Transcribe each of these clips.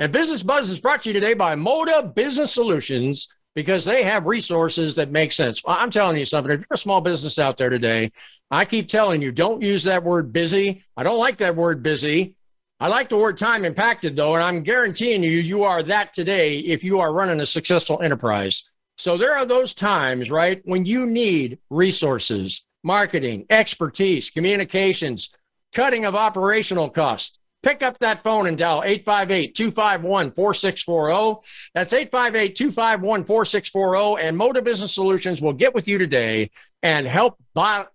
And Business Buzz is brought to you today by Moda Business Solutions because they have resources that make sense. I'm telling you something. If you're a small business out there today, I keep telling you, don't use that word busy. I don't like that word busy. I like the word time impacted, though, and I'm guaranteeing you, you are that today if you are running a successful enterprise. So there are those times, right, when you need resources, marketing, expertise, communications, cutting of operational costs pick up that phone and dial 858 251 4640. That's 858 251 4640. And Moda Business Solutions will get with you today and help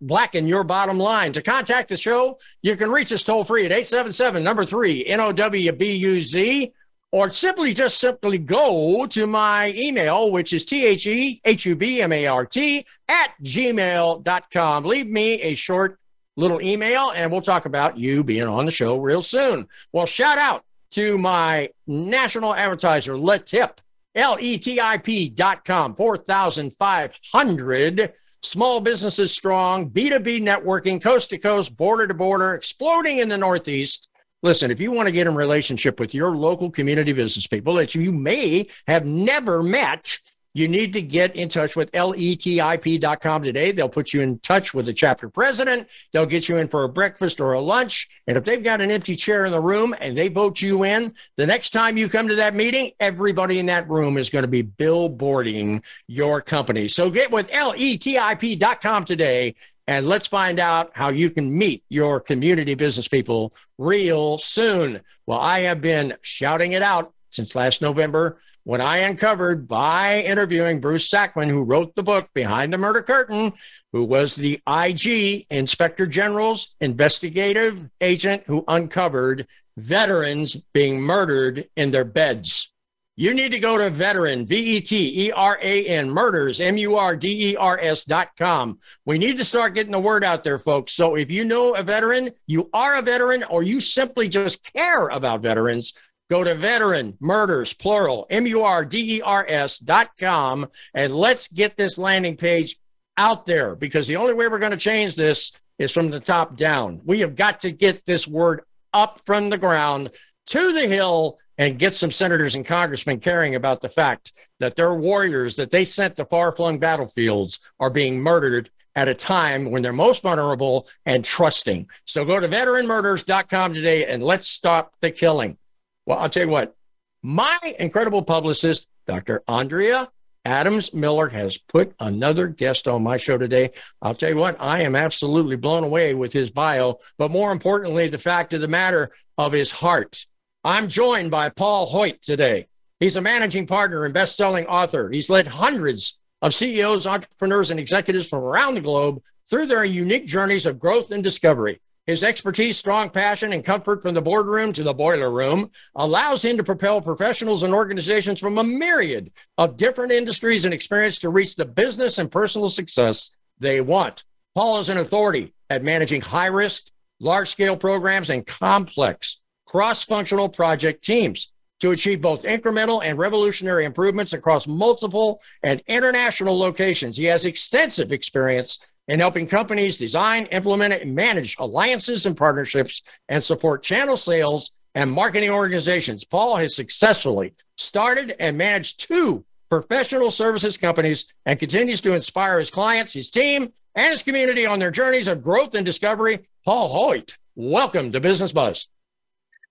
blacken your bottom line. To contact the show, you can reach us toll free at 877 number three NOWBUZ. Or simply just simply go to my email, which is T H E H U B M A R T at gmail.com. Leave me a short little email and we'll talk about you being on the show real soon. Well, shout out to my national advertiser, Letip, L-E-T-I-P dot com, 4,500 small businesses strong, B2B networking, coast to coast, border to border, exploding in the Northeast. Listen, if you want to get in relationship with your local community business people that you may have never met, you need to get in touch with letip.com today. They'll put you in touch with the chapter president. They'll get you in for a breakfast or a lunch. And if they've got an empty chair in the room and they vote you in, the next time you come to that meeting, everybody in that room is going to be billboarding your company. So get with letip.com today and let's find out how you can meet your community business people real soon. Well, I have been shouting it out since last November when I uncovered by interviewing Bruce Sackman, who wrote the book Behind the Murder Curtain, who was the IG, Inspector General's investigative agent who uncovered veterans being murdered in their beds. You need to go to veteran, V E T E R A N, murders, M U R D E R S dot com. We need to start getting the word out there, folks. So if you know a veteran, you are a veteran, or you simply just care about veterans, Go to veteran murders, plural, M U R D E R S dot com, and let's get this landing page out there because the only way we're going to change this is from the top down. We have got to get this word up from the ground to the hill and get some senators and congressmen caring about the fact that their warriors that they sent to far flung battlefields are being murdered at a time when they're most vulnerable and trusting. So go to veteranmurders.com today and let's stop the killing. Well, I'll tell you what, my incredible publicist, Dr. Andrea Adams Miller, has put another guest on my show today. I'll tell you what, I am absolutely blown away with his bio, but more importantly, the fact of the matter of his heart. I'm joined by Paul Hoyt today. He's a managing partner and best-selling author. He's led hundreds of CEOs, entrepreneurs, and executives from around the globe through their unique journeys of growth and discovery. His expertise, strong passion, and comfort from the boardroom to the boiler room allows him to propel professionals and organizations from a myriad of different industries and experience to reach the business and personal success they want. Paul is an authority at managing high risk, large scale programs and complex cross functional project teams to achieve both incremental and revolutionary improvements across multiple and international locations. He has extensive experience in helping companies design, implement, and manage alliances and partnerships and support channel sales and marketing organizations. Paul has successfully started and managed two professional services companies and continues to inspire his clients, his team, and his community on their journeys of growth and discovery. Paul Hoyt, welcome to Business Buzz.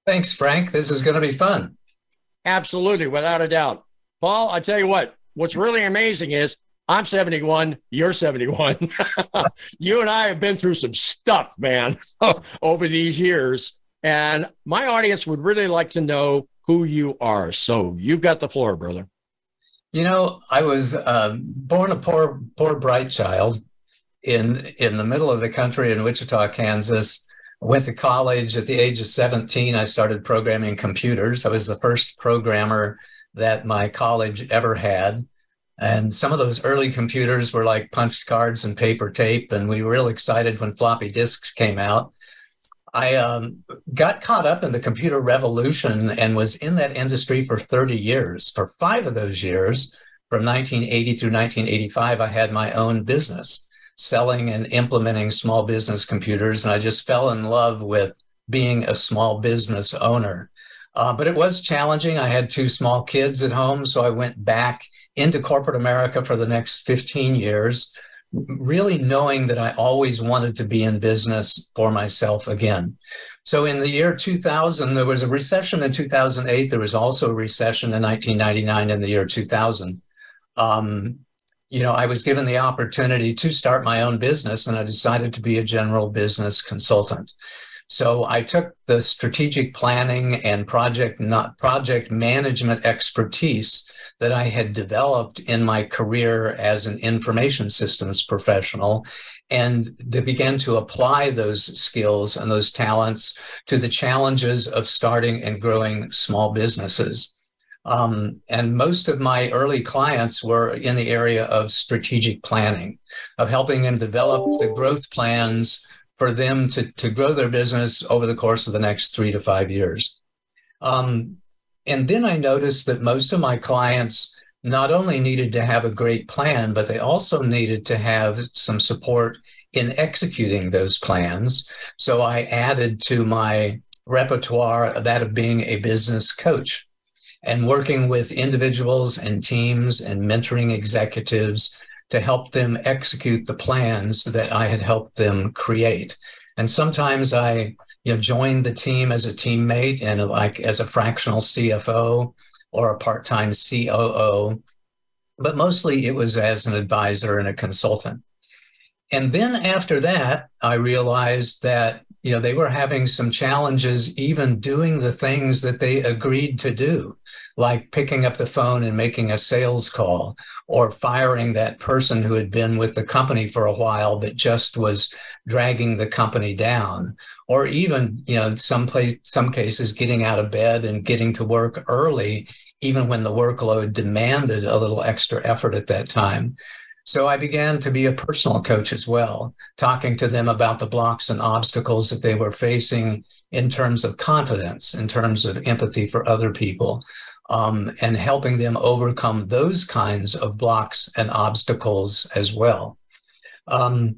Thanks, Frank. This is going to be fun. Absolutely, without a doubt. Paul, I tell you what, what's really amazing is I'm 71. You're 71. you and I have been through some stuff, man, over these years. And my audience would really like to know who you are. So you've got the floor, brother. You know, I was uh, born a poor, poor, bright child in in the middle of the country in Wichita, Kansas. went to college at the age of 17. I started programming computers. I was the first programmer that my college ever had. And some of those early computers were like punched cards and paper tape. And we were real excited when floppy disks came out. I um, got caught up in the computer revolution and was in that industry for 30 years. For five of those years, from 1980 through 1985, I had my own business selling and implementing small business computers. And I just fell in love with being a small business owner. Uh, but it was challenging. I had two small kids at home, so I went back into corporate America for the next 15 years, really knowing that I always wanted to be in business for myself again. So in the year 2000, there was a recession in 2008. There was also a recession in 1999 in the year 2000. Um, you know, I was given the opportunity to start my own business and I decided to be a general business consultant. So I took the strategic planning and project not project management expertise that I had developed in my career as an information systems professional and they began to apply those skills and those talents to the challenges of starting and growing small businesses. Um, and most of my early clients were in the area of strategic planning, of helping them develop the growth plans for them to, to grow their business over the course of the next three to five years. Um, and then I noticed that most of my clients not only needed to have a great plan, but they also needed to have some support in executing those plans. So I added to my repertoire that of being a business coach and working with individuals and teams and mentoring executives to help them execute the plans that I had helped them create. And sometimes I you know, joined the team as a teammate and like as a fractional CFO or a part-time COO, but mostly it was as an advisor and a consultant. And then after that, I realized that you know they were having some challenges even doing the things that they agreed to do like picking up the phone and making a sales call or firing that person who had been with the company for a while but just was dragging the company down or even you know some place some cases getting out of bed and getting to work early even when the workload demanded a little extra effort at that time so I began to be a personal coach as well, talking to them about the blocks and obstacles that they were facing in terms of confidence, in terms of empathy for other people, um, and helping them overcome those kinds of blocks and obstacles as well. Um,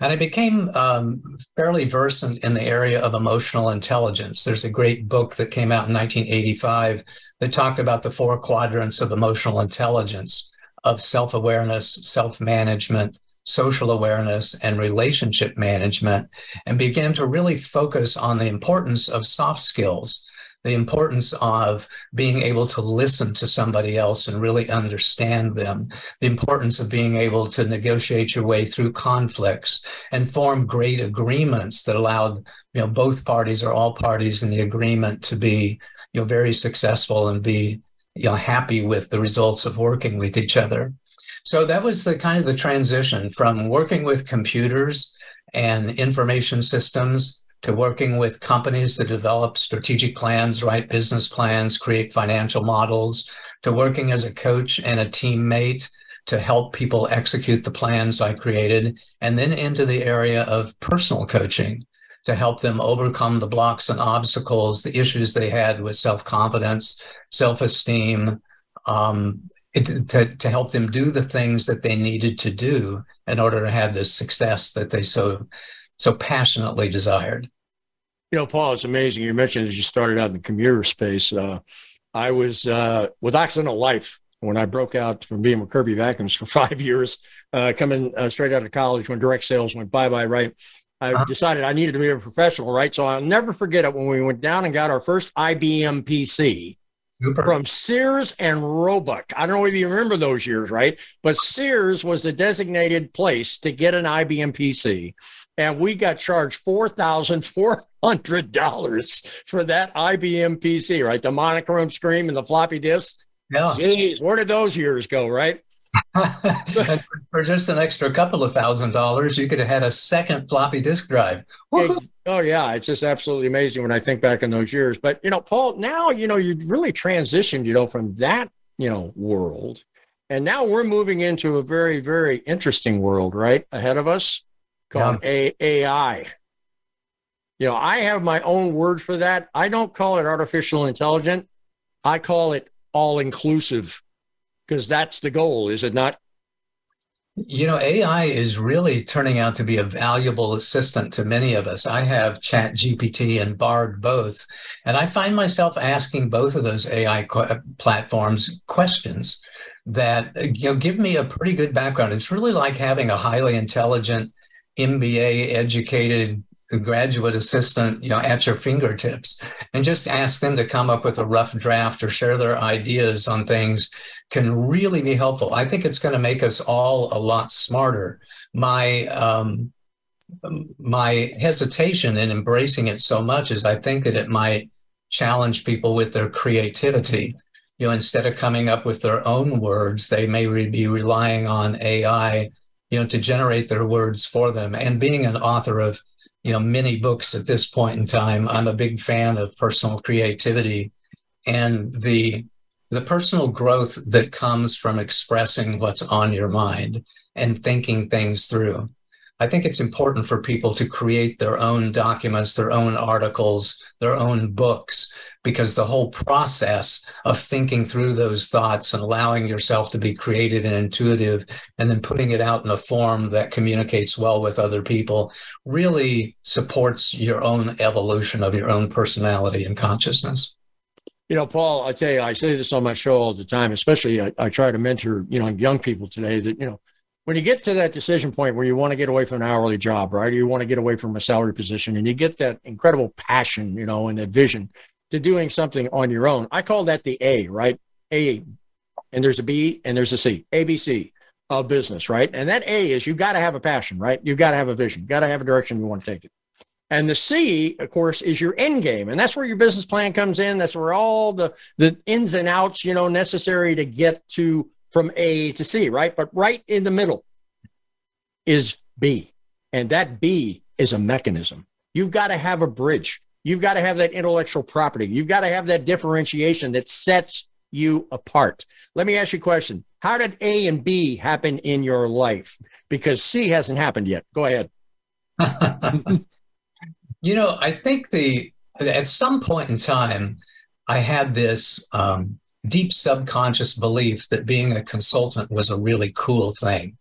and I became um, fairly versant in the area of emotional intelligence. There's a great book that came out in 1985 that talked about the four quadrants of emotional intelligence of self awareness, self management, social awareness, and relationship management, and began to really focus on the importance of soft skills the importance of being able to listen to somebody else and really understand them, the importance of being able to negotiate your way through conflicts and form great agreements that allowed you know both parties or all parties in the agreement to be you know very successful and be you know happy with the results of working with each other. So that was the kind of the transition from working with computers and information systems to working with companies to develop strategic plans, write business plans, create financial models, to working as a coach and a teammate to help people execute the plans I created, and then into the area of personal coaching to help them overcome the blocks and obstacles, the issues they had with self confidence, self esteem, um, to, to help them do the things that they needed to do in order to have the success that they so so passionately desired. You know, Paul, it's amazing. You mentioned as you started out in the commuter space. Uh, I was uh, with Occidental Life when I broke out from being with Kirby Vacuums for five years, uh, coming uh, straight out of college when direct sales went bye bye, right? I uh-huh. decided I needed to be a professional, right? So I'll never forget it when we went down and got our first IBM PC Super. from Sears and Roebuck. I don't know if you remember those years, right? But Sears was the designated place to get an IBM PC. And we got charged $4,400 for that IBM PC, right? The monochrome screen and the floppy disk. Yeah. Jeez, where did those years go, right? for just an extra couple of thousand dollars, you could have had a second floppy disk drive. Oh yeah, it's just absolutely amazing when I think back in those years. But you know, Paul, now you know you really transitioned, you know, from that you know world, and now we're moving into a very very interesting world right ahead of us called yeah. AI. You know, I have my own word for that. I don't call it artificial intelligent. I call it all inclusive because that's the goal, is it not? You know, AI is really turning out to be a valuable assistant to many of us. I have Chat GPT and Bard both, and I find myself asking both of those AI qu- uh, platforms questions that you know give me a pretty good background. It's really like having a highly intelligent, MBA educated graduate assistant, you know, at your fingertips, and just ask them to come up with a rough draft or share their ideas on things can really be helpful. I think it's going to make us all a lot smarter. My um, my hesitation in embracing it so much is I think that it might challenge people with their creativity. You know, instead of coming up with their own words, they may be relying on AI, you know, to generate their words for them. And being an author of you know many books at this point in time i'm a big fan of personal creativity and the the personal growth that comes from expressing what's on your mind and thinking things through I think it's important for people to create their own documents, their own articles, their own books, because the whole process of thinking through those thoughts and allowing yourself to be creative and intuitive, and then putting it out in a form that communicates well with other people really supports your own evolution of your own personality and consciousness. You know, Paul, I tell you, I say this on my show all the time, especially I, I try to mentor, you know, young people today that, you know, when you get to that decision point where you want to get away from an hourly job, right? Or you want to get away from a salary position and you get that incredible passion, you know, and that vision to doing something on your own. I call that the A, right? A, and there's a B and there's a C, ABC of business, right? And that A is you got to have a passion, right? You got to have a vision, got to have a direction you want to take it. And the C, of course, is your end game. And that's where your business plan comes in. That's where all the, the ins and outs, you know, necessary to get to from A to C, right? But right in the middle is B. And that B is a mechanism. You've got to have a bridge. You've got to have that intellectual property. You've got to have that differentiation that sets you apart. Let me ask you a question. How did A and B happen in your life? Because C hasn't happened yet. Go ahead. you know, I think the at some point in time, I had this um, deep subconscious belief that being a consultant was a really cool thing.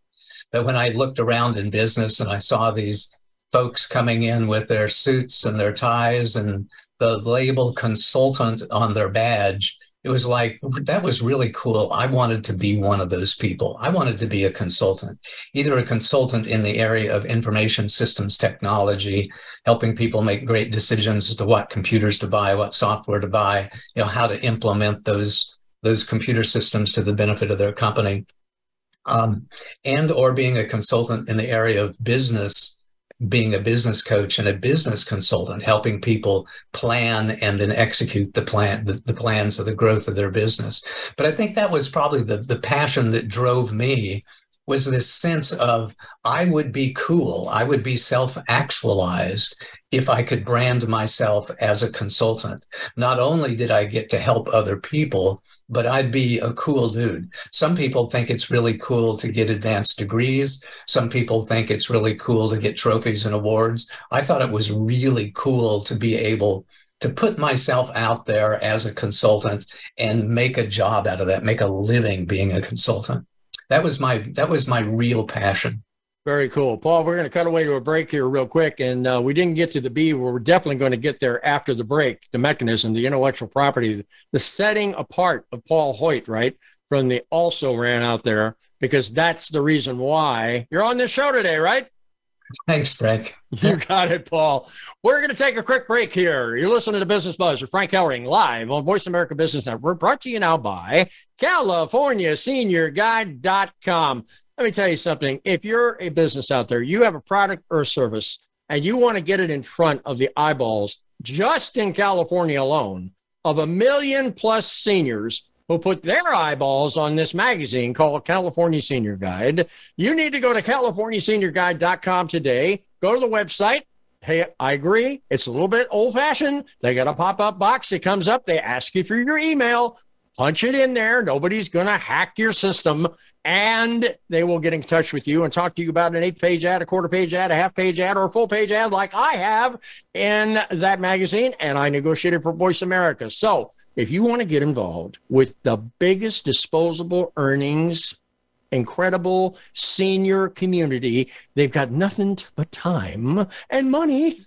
That when I looked around in business and I saw these folks coming in with their suits and their ties and the label consultant on their badge, it was like that was really cool. I wanted to be one of those people. I wanted to be a consultant, either a consultant in the area of information systems technology, helping people make great decisions as to what computers to buy, what software to buy, you know, how to implement those those computer systems to the benefit of their company, um, and or being a consultant in the area of business being a business coach and a business consultant, helping people plan and then execute the plan, the, the, plans of the growth of their business. But I think that was probably the, the passion that drove me was this sense of I would be cool, I would be self-actualized if I could brand myself as a consultant. Not only did I get to help other people, but I'd be a cool dude. Some people think it's really cool to get advanced degrees. Some people think it's really cool to get trophies and awards. I thought it was really cool to be able to put myself out there as a consultant and make a job out of that, make a living being a consultant. That was my that was my real passion. Very cool. Paul, we're going to cut away to a break here real quick. And uh, we didn't get to the B. We're definitely going to get there after the break. The mechanism, the intellectual property, the setting apart of Paul Hoyt, right? From the also ran out there, because that's the reason why you're on this show today, right? Thanks, Frank. You got it, Paul. We're going to take a quick break here. You're listening to Business Buzz with Frank Hellring live on Voice America Business Network, brought to you now by CaliforniaSeniorGuide.com. Let me tell you something. If you're a business out there, you have a product or a service, and you want to get it in front of the eyeballs just in California alone of a million plus seniors who put their eyeballs on this magazine called California Senior Guide. You need to go to CaliforniaSeniorGuide.com today. Go to the website. Hey, I agree. It's a little bit old fashioned. They got a pop up box. It comes up. They ask you for your email. Punch it in there. Nobody's going to hack your system. And they will get in touch with you and talk to you about an eight page ad, a quarter page ad, a half page ad, or a full page ad like I have in that magazine. And I negotiated for Voice America. So if you want to get involved with the biggest disposable earnings, incredible senior community, they've got nothing but time and money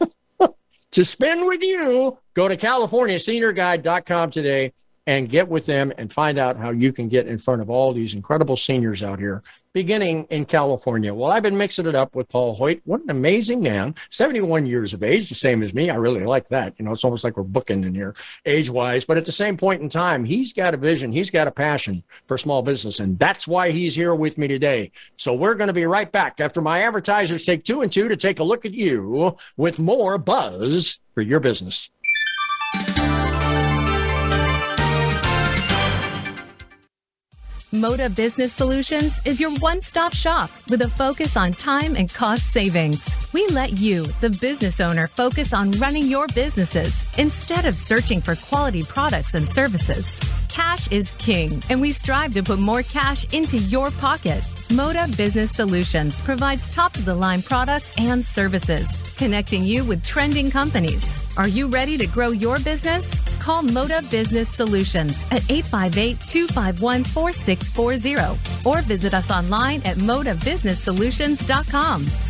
to spend with you. Go to CaliforniaSeniorGuide.com today and get with them and find out how you can get in front of all these incredible seniors out here, beginning in California. Well, I've been mixing it up with Paul Hoyt. What an amazing man, 71 years of age, the same as me. I really like that. You know, it's almost like we're booking in here age wise, but at the same point in time, he's got a vision, he's got a passion for small business, and that's why he's here with me today. So we're going to be right back after my advertisers take two and two to take a look at you with more buzz for your business. Moda Business Solutions is your one stop shop with a focus on time and cost savings. We let you, the business owner, focus on running your businesses instead of searching for quality products and services. Cash is king, and we strive to put more cash into your pocket. Moda Business Solutions provides top of the line products and services, connecting you with trending companies. Are you ready to grow your business? Call Moda Business Solutions at 858 251 4640 or visit us online at modabusinesssolutions.com.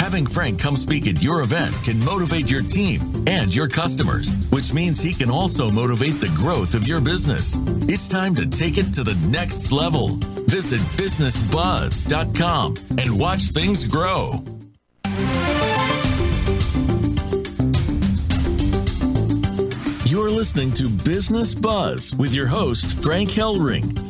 Having Frank come speak at your event can motivate your team and your customers, which means he can also motivate the growth of your business. It's time to take it to the next level. Visit bizznessbuzz.com and watch things grow. You're listening to Business Buzz with your host, Frank Hellring.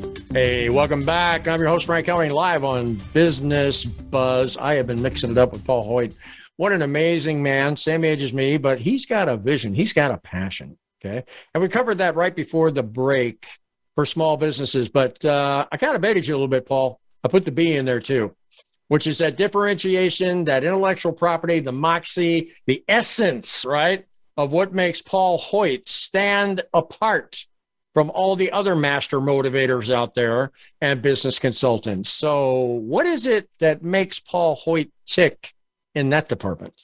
Hey, welcome back. I'm your host, Frank Hellring, live on Business Buzz. I have been mixing it up with Paul Hoyt. What an amazing man, same age as me, but he's got a vision, he's got a passion. Okay. And we covered that right before the break for small businesses, but uh, I kind of baited you a little bit, Paul. I put the B in there too. which is that differentiation, that intellectual property, the moxie, the essence, right, of what makes Paul Hoyt stand apart from all the other master motivators out there and business consultants. So, what is it that makes Paul Hoyt tick in that department?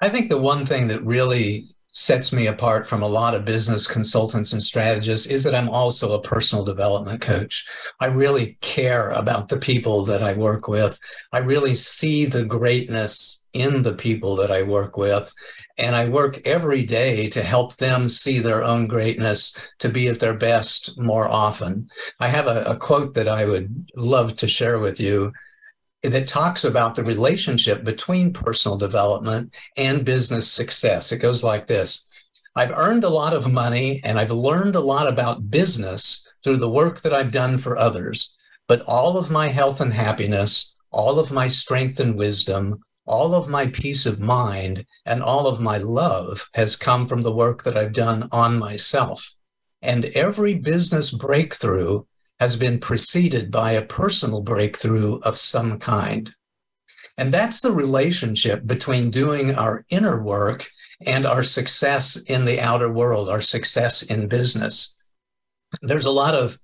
I think the one thing that really sets me apart from a lot of business consultants and strategists is that I'm also a personal development coach. I really care about the people that I work with. I really see the greatness in the people that I work with. And I work every day to help them see their own greatness, to be at their best more often. I have a, a quote that I would love to share with you that talks about the relationship between personal development and business success. It goes like this I've earned a lot of money and I've learned a lot about business through the work that I've done for others. But all of my health and happiness, all of my strength and wisdom, all of my peace of mind and all of my love has come from the work that I've done on myself. And every business breakthrough has been preceded by a personal breakthrough of some kind. And that's the relationship between doing our inner work and our success in the outer world, our success in business. There's a lot of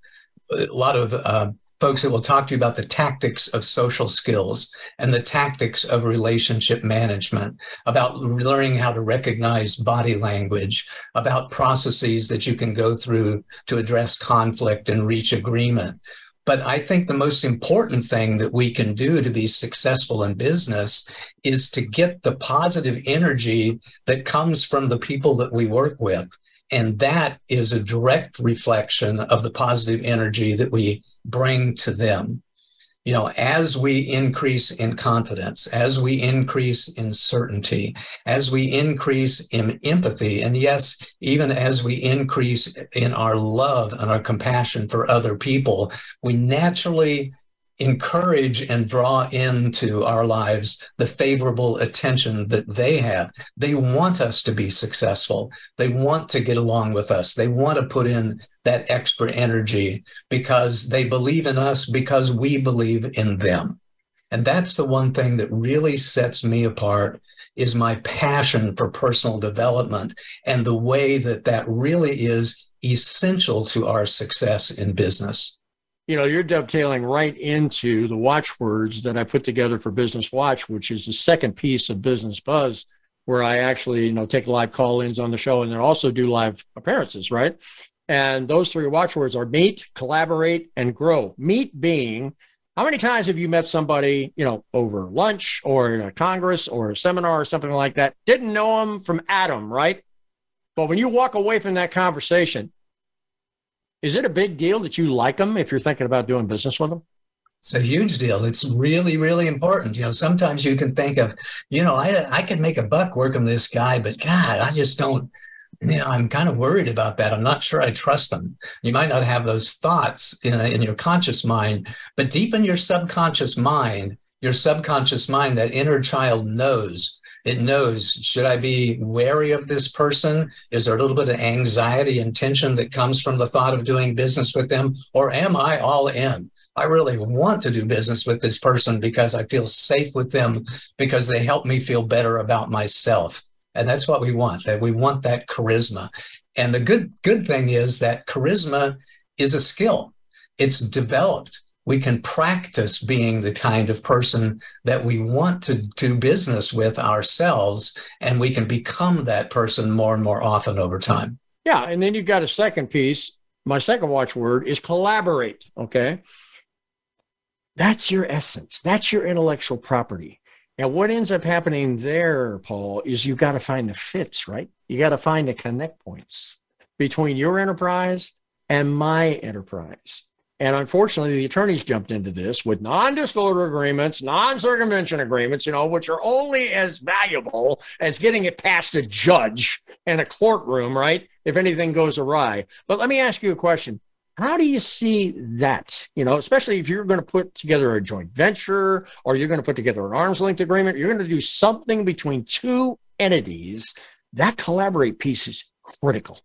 a lot of uh, folks that will talk to you about the tactics of social skills and the tactics of relationship management, about learning how to recognize body language, about processes that you can go through to address conflict and reach agreement. But I think the most important thing that we can do to be successful in business is to get the positive energy that comes from the people that we work with. And that is a direct reflection of the positive energy that we bring to them. You know, as we increase in confidence, as we increase in certainty, as we increase in empathy, and yes, even as we increase in our love and our compassion for other people, we naturally encourage and draw into our lives the favorable attention that they have. They want us to be successful. They want to get along with us. They want to put in that extra energy because they believe in us because we believe in them. And that's the one thing that really sets me apart is my passion for personal development and the way that that really is essential to our success in business you know, you're dovetailing right into the watchwords that I put together for Business Watch, which is the second piece of Business Buzz, where I actually, you know, take live call-ins on the show and then also do live appearances, right? And those three watchwords are meet, collaborate, and grow. Meet being how many times have you met somebody, you know, over lunch or in a congress or a seminar or something like that? Didn't know them from Adam, right? But when you walk away from that conversation, is it a big deal that you like them if you're thinking about doing business with them? It's a huge deal. It's really, really important. You know, sometimes you can think of, you know, I I could make a buck working with this guy, but God, I just don't. You know, I'm kind of worried about that. I'm not sure I trust them. You might not have those thoughts in, in your conscious mind, but deep in your subconscious mind, your subconscious mind, that inner child knows it knows should I be wary of this person? Is there a little bit of anxiety and tension that comes from the thought of doing business with them? Or am I all in? I really want to do business with this person because I feel safe with them because they help me feel better about myself. And that's what we want, that we want that charisma. And the good good thing is that charisma is a skill. It's developed we can practice being the kind of person that we want to do business with ourselves, and we can become that person more and more often over time. Yeah. And then you've got a second piece. My second watchword is collaborate. Okay. That's your essence, that's your intellectual property. And what ends up happening there, Paul, is you've got to find the fits, right? You got to find the connect points between your enterprise and my enterprise. And unfortunately, the attorneys jumped into this with non disclosure agreements, non circumvention agreements, you know, which are only as valuable as getting it past a judge in a courtroom, right? If anything goes awry. But let me ask you a question. How do you see that? You know, especially if you're going to put together a joint venture or you're going to put together an arm's length agreement, you're going to do something between two entities. That collaborate piece is critical.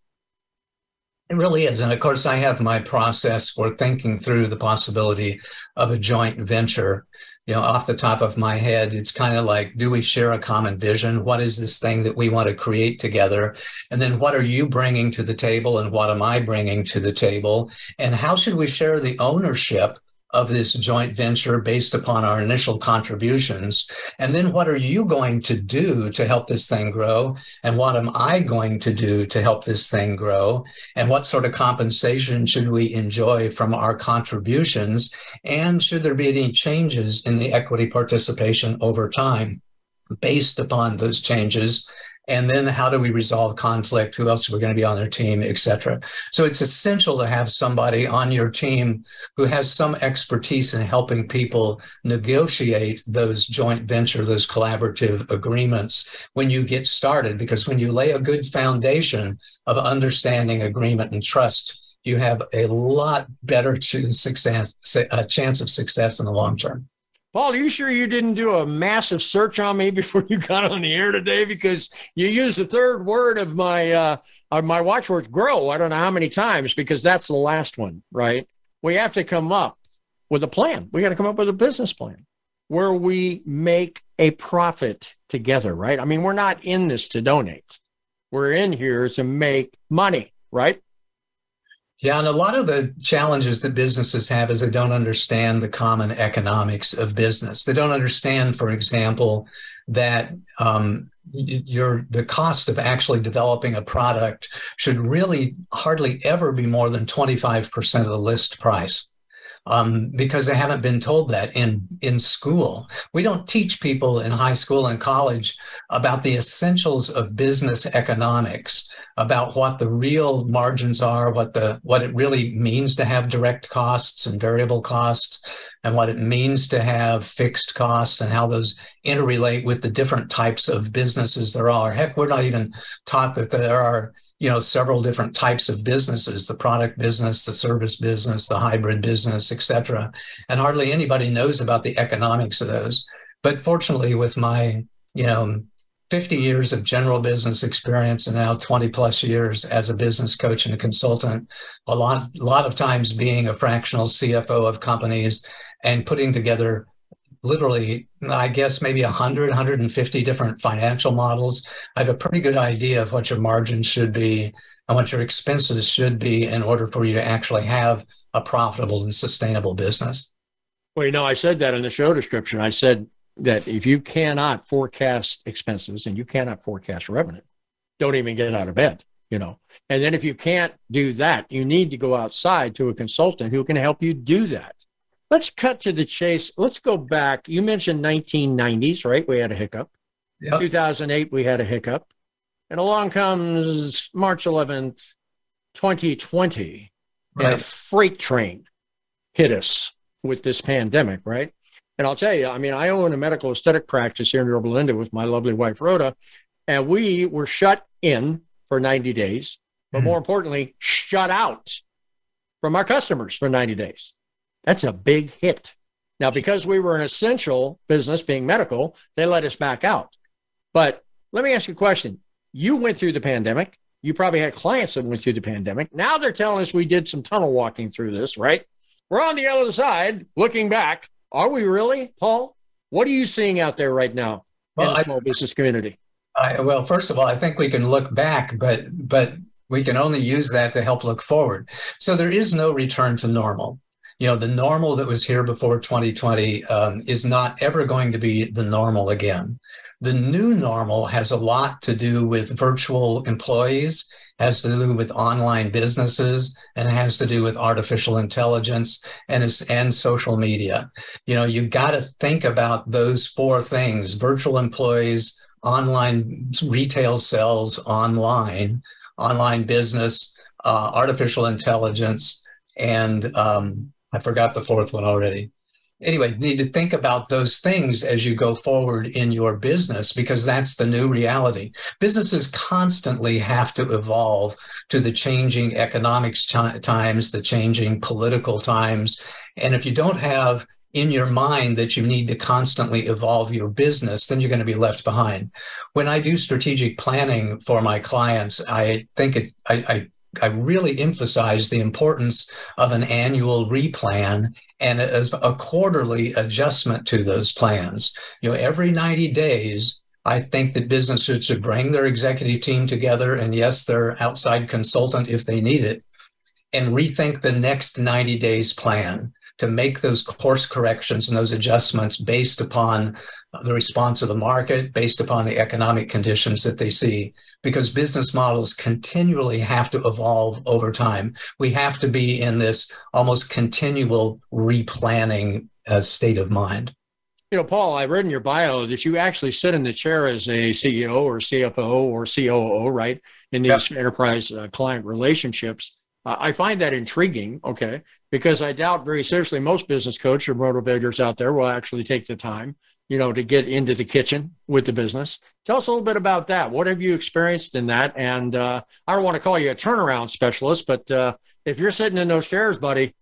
It really is. And of course, I have my process for thinking through the possibility of a joint venture. you know, off the top of my head, it's kind of like, do we share a common vision? What is this thing that we want to create together? And then what are you bringing to the table and what am I bringing to the table? And how should we share the ownership of this joint venture based upon our initial contributions? And then what are you going to do to help this thing grow? And what am I going to do to help this thing grow? And what sort of compensation should we enjoy from our contributions? And should there be any changes in the equity participation over time? based upon those changes and then how do we resolve conflict? Who else are we going to be on their team et cetera? So it's essential to have somebody on your team who has some expertise in helping people negotiate those joint venture those collaborative agreements when you get started. Because when you lay a good foundation of understanding agreement and trust you have a lot better success, a chance of success in the long term Paul, are you sure you didn't do a massive search on me before you got on the air today? Because you used the third word of my uh, of my watchwords, grow. I don't know how many times because that's the last one, right? We have to come up with a plan. We got to come up with a business plan where we make a profit together, right? I mean, we're not in this to donate. We're in here to make money, right? Yeah, and a lot of the challenges that businesses have is they don't understand the common economics of business. They don't understand, for example, that um, your the cost of actually developing a product should really hardly ever be more than 25% of the list price um, because they haven't been told that in in school. We don't teach people in high school and college about the essentials of business economics, about what the real margins are, what the what it really means to have direct costs and variable costs, and what it means to have fixed costs and how those interrelate with the different types of businesses there are. Heck, we're not even taught that there are you know several different types of businesses the product business the service business the hybrid business et cetera. And hardly anybody knows about the economics of those. But fortunately with my you know 50 years of general business experience and now 20 plus years as a business coach and a consultant a lot a lot of times being a fractional cfo of companies and putting together literally, I guess, maybe 100, 150 different financial models. I have a pretty good idea of what your margins should be and what your expenses should be in order for you to actually have a profitable and sustainable business. Well, you know, I said that in the show description. I said that if you cannot forecast expenses and you cannot forecast revenue, don't even get out of bed, you know. And then if you can't do that, you need to go outside to a consultant who can help you do that. Let's cut to the chase. Let's go back. You mentioned 1990s, right? We had a hiccup. Yep. 2008, we had a hiccup. And along comes March 11th, 2020, right. and a freight train hit us with this pandemic, right? And I'll tell you, I mean, I own a medical aesthetic practice here in Yorba Linda with my lovely wife, Rhoda, and we were shut in for 90 days, but mm more importantly, shut out from our customers for 90 days. That's a big hit. Now, because we were an essential business being medical, they let us back out. But let me ask you a question. You went through the pandemic. You probably had clients that went through the pandemic. Now they're telling us we did some tunnel walking through this, right? We're on the other side looking back. Are we really, Paul? What are you seeing out there right now well, in the small I, business community? I, well, first of all, I think we can look back, but but we can only use that to help look forward. So there is no return to normal you know the normal that was here before 2020 um, is not ever going to be the normal again. The new normal has a lot to do with virtual employees has to do with online businesses and has to do with artificial intelligence and and social media. You know you got to think about those four things virtual employees online retail sales online online business uh, artificial intelligence and um, I forgot the fourth one already. Anyway, you need to think about those things as you go forward in your business because that's the new reality. Businesses constantly have to evolve to the changing economics times, the changing political times. And if you don't have in your mind that you need to constantly evolve your business, then you're going to be left behind. When I do strategic planning for my clients, I think it, I, I I really emphasize the importance of an annual replan and as a quarterly adjustment to those plans. You know, every 90 days, I think that businesses should bring their executive team together and yes, their outside consultant if they need it, and rethink the next 90 days plan to make those course corrections and those adjustments based upon the response of the market, based upon the economic conditions that they see, because business models continually have to evolve over time. We have to be in this almost continual replanning uh, state of mind. You know, Paul, I read in your bio that you actually sit in the chair as a CEO or CFO or COO, right, in these yep. enterprise uh, client relationships. Uh, I find that intriguing, okay, because I doubt very seriously most business coaches or motivators out there will actually take the time, you know, to get into the kitchen with the business. Tell us a little bit about that. What have you experienced in that? And uh, I don't want to call you a turnaround specialist, but uh, if you're sitting in those chairs, buddy,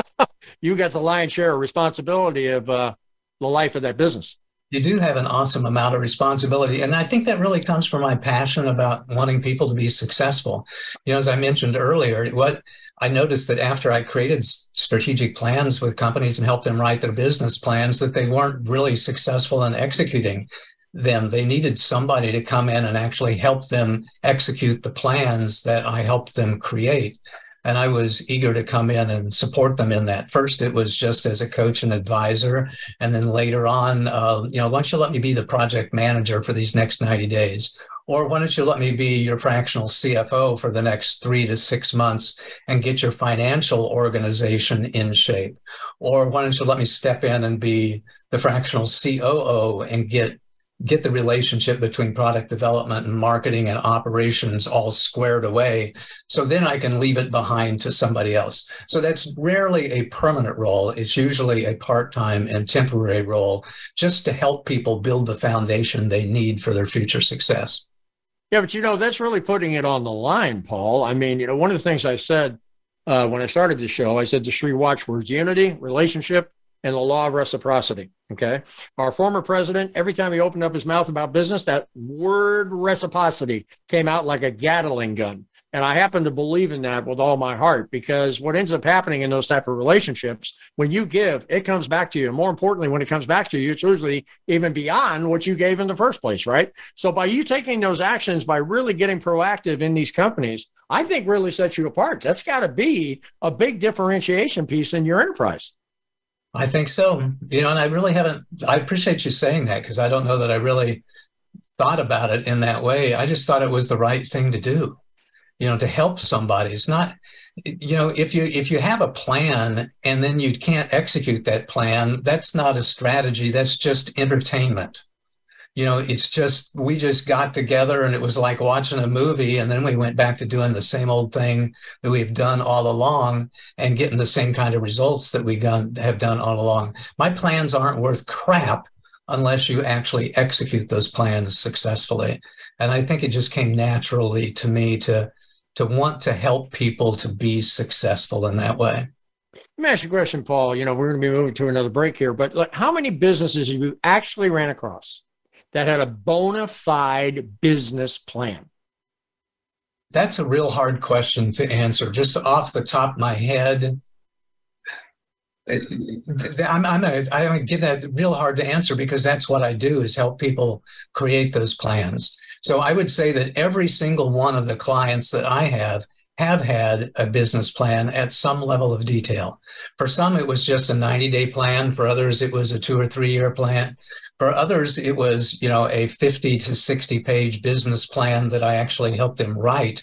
you got the lion's share of responsibility of uh, the life of that business you do have an awesome amount of responsibility. And I think that really comes from my passion about wanting people to be successful. You know, as I mentioned earlier, what I noticed that after I created strategic plans with companies and helped them write their business plans, that they weren't really successful in executing them. They needed somebody to come in and actually help them execute the plans that I helped them create and I was eager to come in and support them in that. First, it was just as a coach and advisor, and then later on, uh, you know, why don't you let me be the project manager for these next 90 days? Or why don't you let me be your fractional CFO for the next three to six months and get your financial organization in shape? Or why don't you let me step in and be the fractional COO and get get the relationship between product development and marketing and operations all squared away. So then I can leave it behind to somebody else. So that's rarely a permanent role. It's usually a part time and temporary role just to help people build the foundation they need for their future success. Yeah, but you know, that's really putting it on the line, Paul. I mean, you know, one of the things I said uh, when I started the show, I said the three watchwords unity, relationship, and the law of reciprocity. Okay. Our former president, every time he opened up his mouth about business, that word reciprocity came out like a Gatling gun. And I happen to believe in that with all my heart because what ends up happening in those type of relationships, when you give, it comes back to you. And more importantly, when it comes back to you, it's usually even beyond what you gave in the first place, right? So by you taking those actions, by really getting proactive in these companies, I think really sets you apart. That's got to be a big differentiation piece in your enterprise. I think so. You know, and I really haven't, I appreciate you saying that because I don't know that I really thought about it in that way. I just thought it was the right thing to do, you know, to help somebody. It's not, you know, if you if you have a plan and then you can't execute that plan, that's not a strategy. That's just entertainment you know, it's just, we just got together and it was like watching a movie. And then we went back to doing the same old thing that we've done all along and getting the same kind of results that we have done all along. My plans aren't worth crap unless you actually execute those plans successfully. And I think it just came naturally to me to, to want to help people to be successful in that way. Let me ask you a question, Paul. You know, we're going to be moving to another break here, but like, how many businesses have you actually ran across that had a bona fide business plan? That's a real hard question to answer. Just off the top of my head, I'm, I'm a, I give that real hard to answer because that's what I do is help people create those plans. So I would say that every single one of the clients that I have have had a business plan at some level of detail. For some, it was just a 90 day plan. For others, it was a two or three year plan. For others, it was, you know, a 50 to 60 page business plan that I actually helped them write,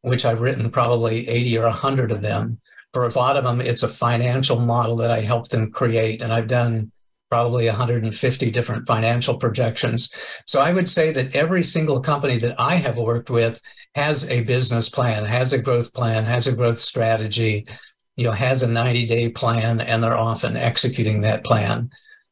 which I've written probably 80 or 100 of them. For a lot of them, it's a financial model that I helped them create. And I've done probably 150 different financial projections. So I would say that every single company that I have worked with has a business plan, has a growth plan, has a growth strategy, you know, has a 90 day plan, and they're often executing that plan.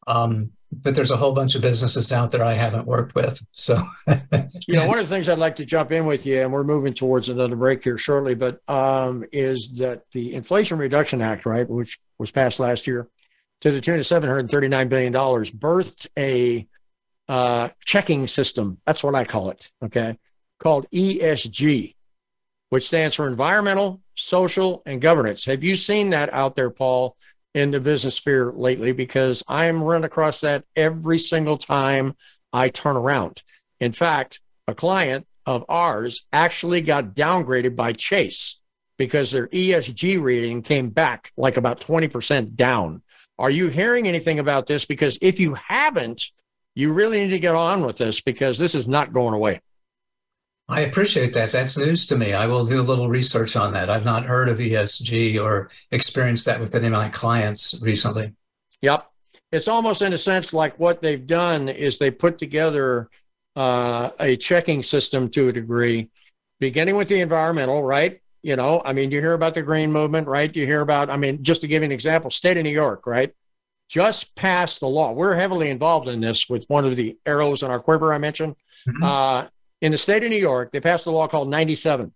Um, but there's a whole bunch of businesses out there I haven't worked with. So, you know, one of the things I'd like to jump in with you, and we're moving towards another break here shortly, but um, is that the Inflation Reduction Act, right, which was passed last year to the tune of $739 billion, birthed a uh, checking system. That's what I call it. Okay. Called ESG. which stands for environmental, social, and governance. Have you seen that out there, Paul, in the business sphere lately? Because I am run across that every single time I turn around. In fact, a client of ours actually got downgraded by Chase because their ESG rating came back like about 20% down. Are you hearing anything about this? Because if you haven't, you really need to get on with this because this is not going away. I appreciate that. That's news to me. I will do a little research on that. I've not heard of ESG or experienced that with any of my clients recently. Yep. It's almost in a sense like what they've done is they put together uh, a checking system to a degree, beginning with the environmental, right? You know, I mean, you hear about the green movement, right? You hear about, I mean, just to give you an example, state of New York, right? Just passed the law. We're heavily involved in this with one of the arrows in our quiver I mentioned. Mm-hmm. Uh, in the state of New York, they passed a law called 97.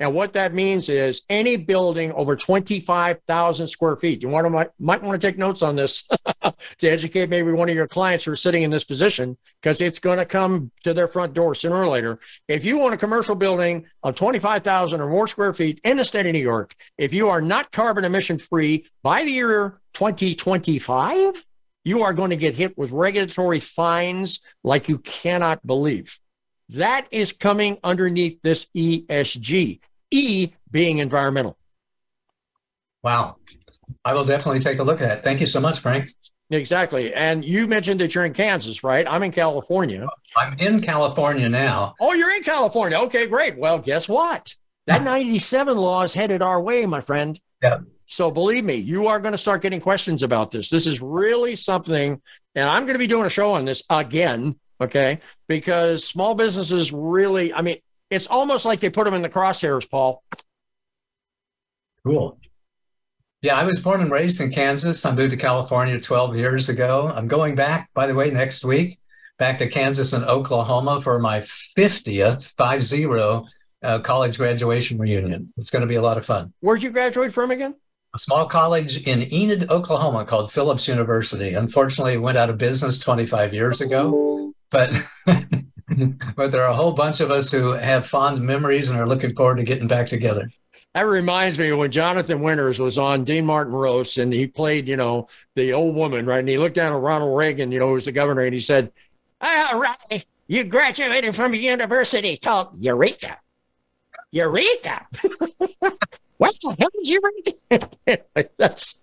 And what that means is any building over 25,000 square feet, you want to might, might want to take notes on this to educate maybe one of your clients who are sitting in this position because it's going to come to their front door sooner or later. If you want a commercial building of 25,000 or more square feet in the state of New York, if you are not carbon emission free by the year 2025, you are going to get hit with regulatory fines like you cannot believe. That is coming underneath this ESG, E being environmental. Wow. I will definitely take a look at it. Thank you so much, Frank. Exactly. And you mentioned that you're in Kansas, right? I'm in California. I'm in California now. Oh, you're in California. Okay, great. Well, guess what? That 97 law is headed our way, my friend. Yeah. So believe me, you are going to start getting questions about this. This is really something, and I'm going to be doing a show on this again Okay. Because small businesses really, I mean, it's almost like they put them in the crosshairs, Paul. Cool. Yeah, I was born and raised in Kansas. I moved to California 12 years ago. I'm going back, by the way, next week, back to Kansas and Oklahoma for my 50th, 5 0 uh, college graduation reunion. It's going to be a lot of fun. Where'd you graduate from again? A small college in Enid, Oklahoma called Phillips University. Unfortunately, it went out of business 25 years ago but but there are a whole bunch of us who have fond memories and are looking forward to getting back together. That reminds me when Jonathan Winters was on Dean Martin Roast and he played, you know, the old woman, right? And he looked down at Ronald Reagan, you know, who was the governor, and he said, All right, you graduated from a university called Eureka. Eureka. what the hell did you read? That's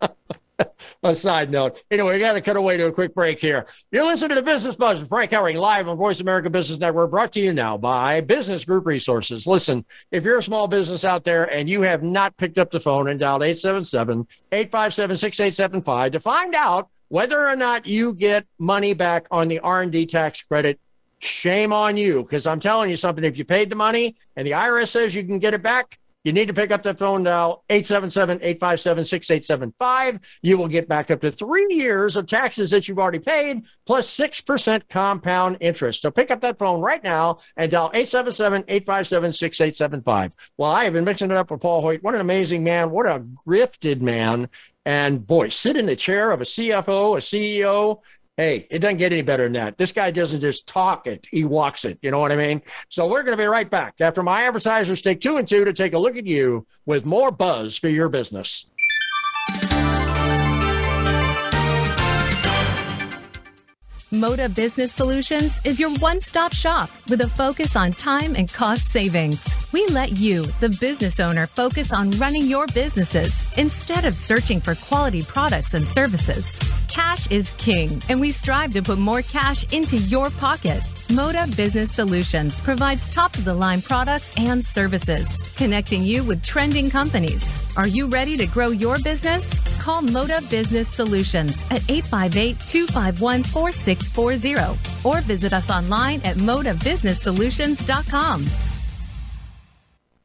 a side note. Anyway, we got to cut away to a quick break here. You're listening to the Business Buzz with Frank Hellring live on Voice America Business Network, brought to you now by Business Group Resources. Listen, if you're a small business out there and you have not picked up the phone and dialed 877 857 6875 to find out whether or not you get money back on the R&D tax credit, shame on you. Because I'm telling you something, if you paid the money and the IRS says you can get it back, you need to pick up that phone now, 877-857-6875. You will get back up to three years of taxes that you've already paid, plus 6% compound interest. So pick up that phone right now and dial 877-857-6875. Well, I have been mixing it up with Paul Hoyt. What an amazing man. What a grifted man. And boy, sit in the chair of a CFO, a CEO, Hey, it doesn't get any better than that. This guy doesn't just talk it, he walks it. You know what I mean? So we're going to be right back after my advertisers take two and two to take a look at you with more buzz for your business. Moda Business Solutions is your one stop shop with a focus on time and cost savings. We let you, the business owner, focus on running your businesses instead of searching for quality products and services. Cash is king, and we strive to put more cash into your pocket. Moda Business Solutions provides top of the line products and services, connecting you with trending companies. Are you ready to grow your business? Call Moda Business Solutions at 858 251 4640 or visit us online at modabusinesssolutions.com.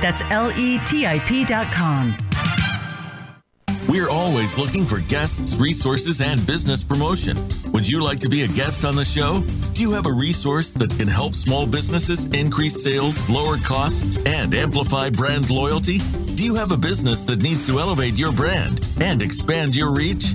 That's L E T I P.com. We're always looking for guests, resources, and business promotion. Would you like to be a guest on the show? Do you have a resource that can help small businesses increase sales, lower costs, and amplify brand loyalty? Do you have a business that needs to elevate your brand and expand your reach?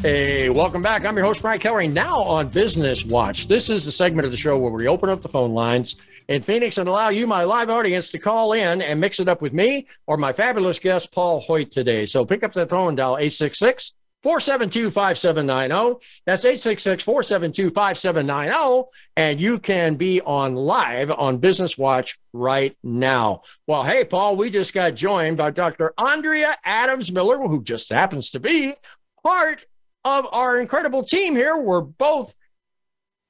Hey, welcome back. I'm your host, Frank Hellring, now on Business Watch. This is the segment of the show where we open up the phone lines in Phoenix and allow you, my live audience, to call in and mix it up with me or my fabulous guest, Paul Hoyt, today. So pick up that phone and dial 866 472 5790. That's 866 472 5790. And you can be on live on Business Watch right now. Well, hey, Paul, we just got joined by Dr. Andrea Adams Miller, who just happens to be part of our incredible team here. We're both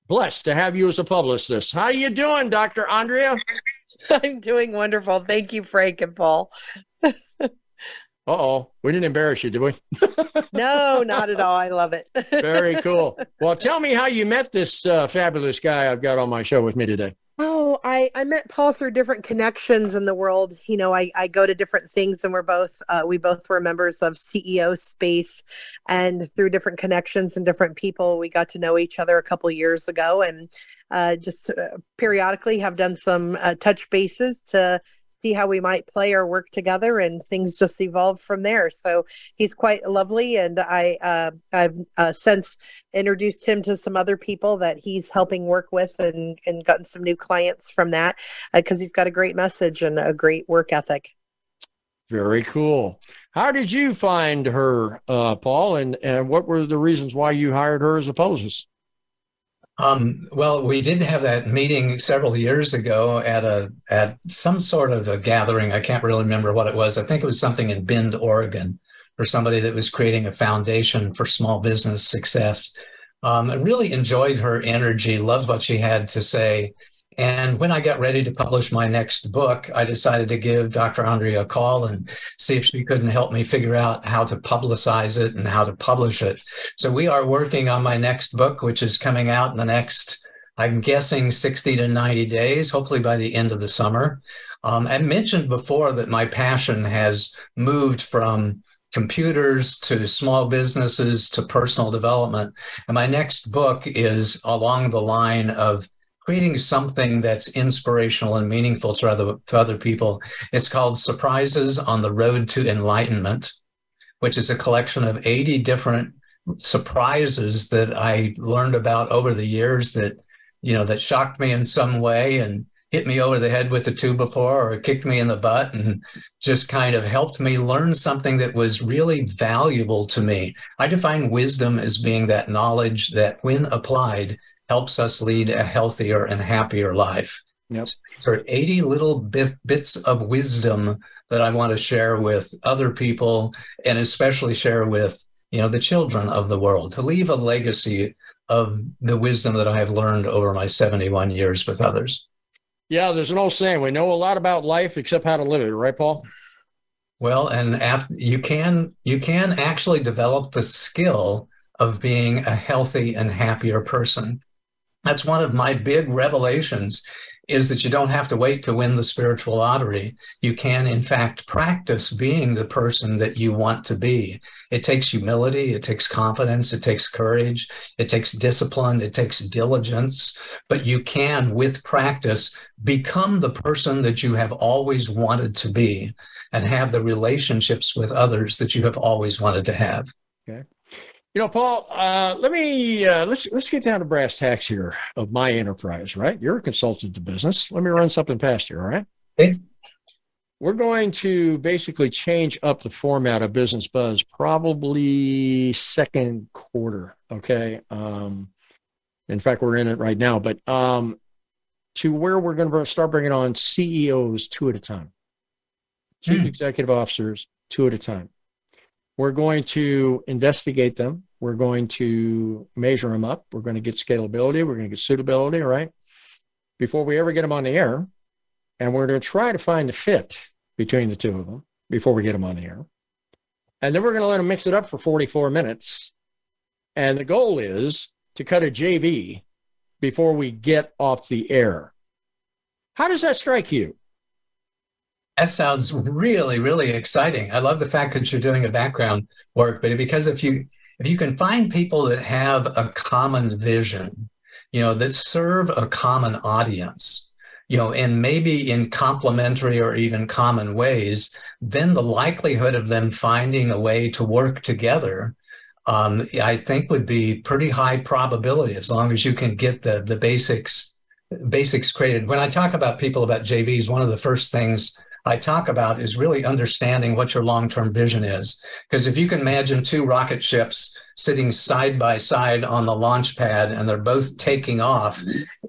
blessed to have you as a publicist. How you doing, Dr. Andrea? I'm doing wonderful. Thank you, Frank and Paul. oh, we didn't embarrass you, did we? no, not at all. I love it. Very cool. Well, tell me how you met this uh, fabulous guy I've got on my show with me today. Oh, I, I met Paul through different connections in the world. You know, I, I go to different things and we're both, uh, we both were members of CEO space and through different connections and different people, we got to know each other a couple years ago and uh, just uh, periodically have done some uh, touch bases to see how we might play or work together and things just evolved from there. So he's quite lovely and i uh, i've uh, since introduced him to some other people that he's helping work with and and gotten some new clients from that because uh, he's got a great message and a great work ethic. Very cool. How did you find her uh, paul? And and what were the reasons why you hired her as a publicist um, well, we did have that meeting several years ago at a at some sort of a gathering. I can't really remember what it was. I think it was something in Bend, Oregon, for somebody that was creating a foundation for small business success. Um, I really enjoyed her energy, loved what she had to say, and when I got ready to publish my next book, I decided to give Dr. Andrea a call and see if she couldn't help me figure out how to publicize it and how to publish it. So we are working on my next book, which is coming out in the next, I'm guessing 60 to 90 days, hopefully by the end of the summer. Um, I mentioned before that my passion has moved from computers to small businesses to personal development. And my next book is along the line of creating something that's inspirational and meaningful to other, to other people. It's called Surprises on the Road to Enlightenment, which is a collection of 80 different surprises that I learned about over the years that, you know, that shocked me in some way and hit me over the head with a two before or kicked me in the butt and just kind of helped me learn something that was really valuable to me. I define wisdom as being that knowledge that when applied helps us lead a healthier and happier life. Yep. So there are 80 little bit, bits of wisdom that I want to share with other people and especially share with, you know, the children of the world to leave a legacy of the wisdom that I have learned over my 71 years with others. Yeah, there's an old saying: we know a lot about life except how to live it, right, Paul? Well, and after, you can you can actually develop the skill of being a healthy and happier person. That's one of my big revelations is that you don't have to wait to win the spiritual lottery. You can, in fact, practice being the person that you want to be. It takes humility, it takes confidence, it takes courage, it takes discipline, it takes diligence, but you can, with practice, become the person that you have always wanted to be and have the relationships with others that you have always wanted to have. Okay. You know, Paul, uh, let me uh, let's let's get down to brass tacks here of my enterprise. Right, you're a consultant to business. Let me run something past you. All right. Okay. We're going to basically change up the format of Business Buzz probably second quarter. Okay. Um, in fact, we're in it right now, but um, to where we're going to start bringing on CEOs two at a time, chief mm. executive officers two at a time. We're going to investigate them we're going to measure them up. We're going to get scalability. We're going to get suitability, right? Before we ever get them on the air. And we're going to try to find the fit between the two of them before we get them on the air. And then we're going to let them mix it up for 44 minutes. And the goal is to cut a JV before we get off the air. How does that strike you? That sounds really, really exciting. I love the fact that you're doing a background work, but because if you if you can find people that have a common vision, you know, that serve a common audience, you know, and maybe in complementary or even common ways, then the likelihood of them finding a way to work together, um, I think would be pretty high probability as long as you can get the the basics basics created. When I talk about people about JVs, one of the first things I talk about is really understanding what your long term vision is. Because if you can imagine two rocket ships sitting side by side on the launch pad and they're both taking off,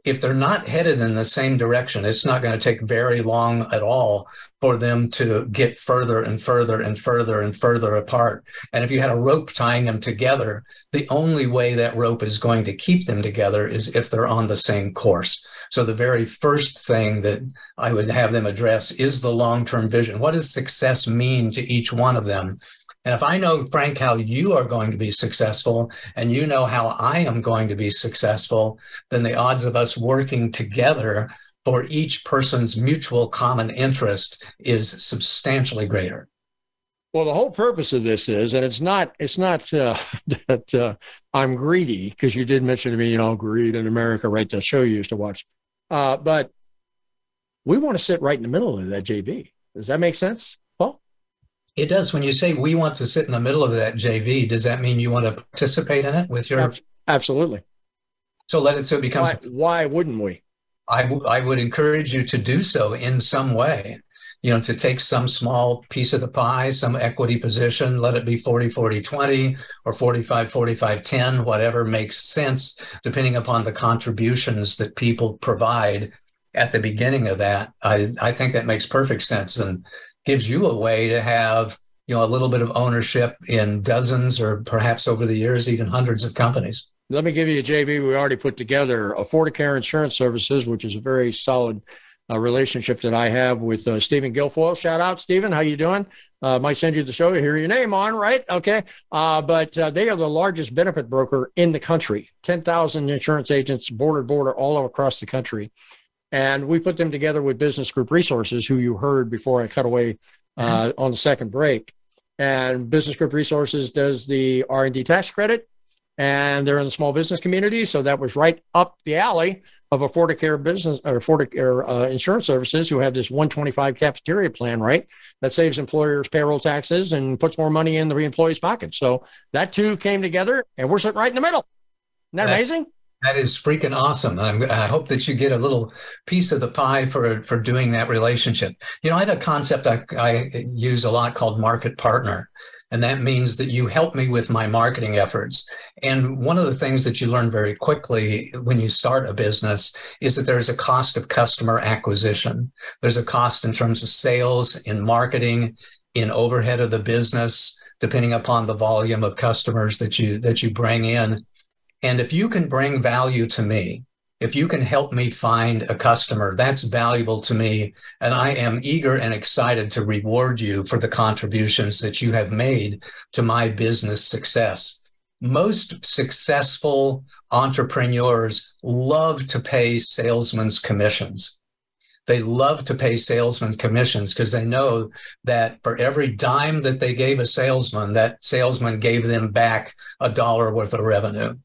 if they're not headed in the same direction, it's not going to take very long at all for them to get further and further and further and further apart. And if you had a rope tying them together, the only way that rope is going to keep them together is if they're on the same course. So the very first thing that I would have them address is the long-term vision. What does success mean to each one of them? And if I know, Frank, how you are going to be successful and you know how I am going to be successful, then the odds of us working together for each person's mutual common interest is substantially greater. Well, the whole purpose of this is, and it's not, it's not uh, that uh, I'm greedy because you did mention to me, you know, greed in America, right? The show you used to watch. Uh, but we want to sit right in the middle of that JV. Does that make sense? It does. When you say we want to sit in the middle of that JV, does that mean you want to participate in it with your? Absolutely. So let it so it becomes. Why, why wouldn't we? I, w- I would encourage you to do so in some way you know to take some small piece of the pie some equity position let it be 40 40 20 or 45 45 10 whatever makes sense depending upon the contributions that people provide at the beginning of that i i think that makes perfect sense and gives you a way to have you know a little bit of ownership in dozens or perhaps over the years even hundreds of companies let me give you a JV we already put together, a Affordicare Insurance Services, which is a very solid uh, relationship that I have with uh, Stephen Guilfoyle. Shout out, Stephen. How you doing? Uh, might send you the show. to Hear your name on, right? Okay. Uh, but uh, they are the largest benefit broker in the country. Ten thousand insurance agents, border border, all across the country. And we put them together with Business Group Resources, who you heard before I cut away uh, mm-hmm. on the second break. And Business Group Resources does the R and D tax credit and they're in the small business community. So that was right up the alley of Affordicare business or Affordicare uh, insurance services who have this 125 cafeteria plan, right? That saves employers payroll taxes and puts more money in the employee's pocket. So that two came together and we're sitting right in the middle. Isn't that, that amazing? That is freaking awesome. I'm, i hope that you get a little piece of the pie for for doing that relationship. You know, I have a concept I, I use a lot called market partner. And that means that you help me with my marketing efforts. And one of the things that you learn very quickly when you start a business is that there's a cost of customer acquisition. There's a cost in terms of sales, in marketing, in overhead of the business, depending upon the volume of customers that you that you bring in. And if you can bring value to me, if you can help me find a customer, that's valuable to me. And I am eager and excited to reward you for the contributions that you have made to my business success. Most successful entrepreneurs love to pay salesmen's commissions. They love to pay salesmen commissions because they know that for every dime that they gave a salesman, that salesman gave them back a dollar worth of revenue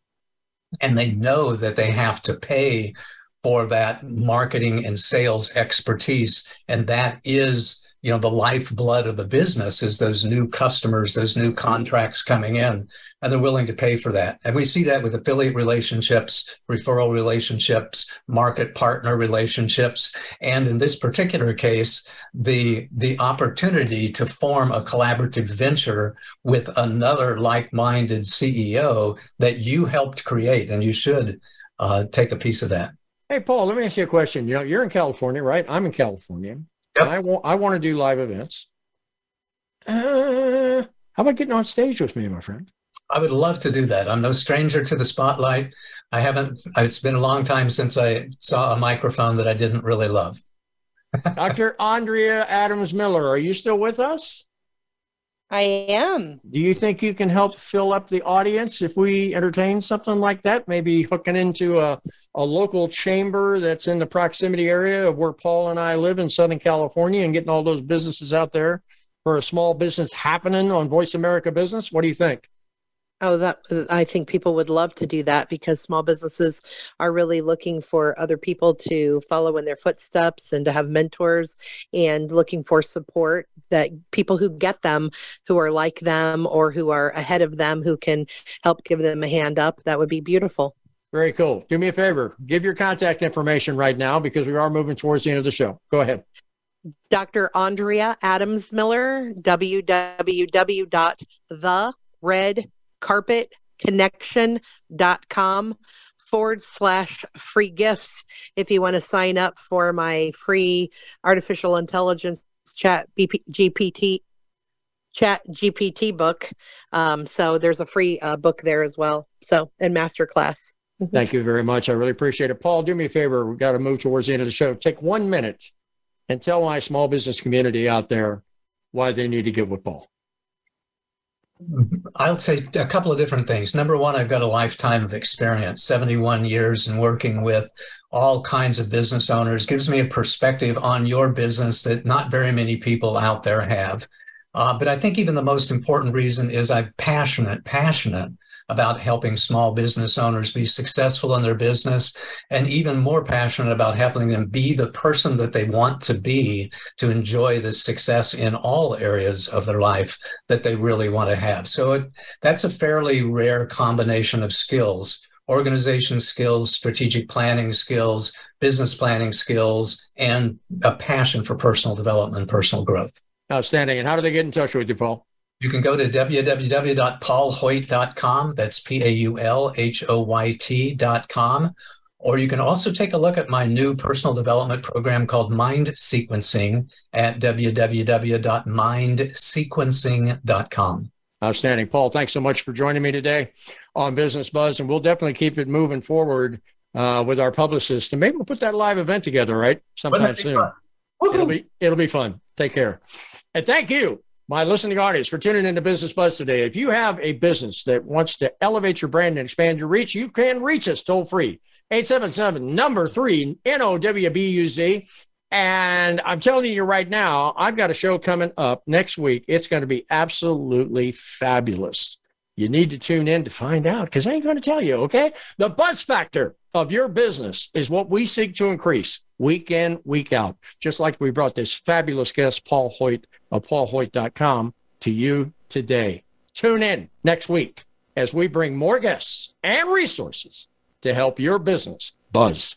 and they know that they have to pay for that marketing and sales expertise. And that is you know the lifeblood of the business is those new customers those new contracts coming in and they're willing to pay for that. And we see that with affiliate relationships referral relationships market partner relationships and in this particular case the the opportunity to form a collaborative venture with another like-minded ceo that you helped create and you should uh, take a piece of that. Hey paul let me ask you a question. You know you're in california right? I'm in california Yep. I want I want to do live events. Uh, how about getting on stage with me, my friend? I would love to do that. I'm no stranger to the spotlight. I haven't. It's been a long time since I saw a microphone that I didn't really love. Dr. Andrea Adams Miller, are you still with us? I am. Do you think you can help fill up the audience if we entertain something like that? Maybe hooking into a, a local chamber that's in the proximity area of where Paul and I live in Southern California and getting all those businesses out there for a small business happening on Voice America Business. What do you think? Oh, that I think people would love to do that because small businesses are really looking for other people to follow in their footsteps and to have mentors and looking for support that people who get them, who are like them or who are ahead of them, who can help give them a hand up. That would be beautiful. Very cool. Do me a favor, give your contact information right now because we are moving towards the end of the show. Go ahead. Dr. Andrea Adams Miller, www.thered carpetconnection.com forward slash free gifts if you want to sign up for my free artificial intelligence chat BP, GPT chat GPT book. Um, so there's a free uh, book there as well. So and masterclass. Mm-hmm. Thank you very much. I really appreciate it. Paul, do me a favor. We've got to move towards the end of the show. Take one minute and tell my small business community out there why they need to give with Paul. I'll say a couple of different things. Number one, I've got a lifetime of experience, 71 years in working with all kinds of business owners, gives me a perspective on your business that not very many people out there have. Uh, but I think even the most important reason is I'm passionate, passionate about helping small business owners be successful in their business and even more passionate about helping them be the person that they want to be to enjoy the success in all areas of their life that they really want to have. So it, that's a fairly rare combination of skills organization skills, strategic planning skills, business planning skills, and a passion for personal development, personal growth. Outstanding. And how do they get in touch with you, Paul? You can go to www.paulhoyt.com. That's P A U L H O Y T.com. Or you can also take a look at my new personal development program called Mind Sequencing at www.mindsequencing.com. Outstanding. Paul, thanks so much for joining me today on Business Buzz. And we'll definitely keep it moving forward uh, with our publicist. And maybe we'll put that live event together, right? Sometime soon. It'll be, it'll be fun. Take care. And thank you my listening audience for tuning into Business Buzz today. If you have a business that wants to elevate your brand and expand your reach, you can reach us toll free. 877 number three N O W B U Z. And I'm telling you right now, I've got a show coming up next week. It's going to be absolutely fabulous. You need to tune in to find out because I ain't going to tell you, okay? The buzz factor of your business is what we seek to increase week in, week out. Just like we brought this fabulous guest, Paul Hoyt of paulhoyt.com, to you today. Tune in next week as we bring more guests and resources to help your business buzz.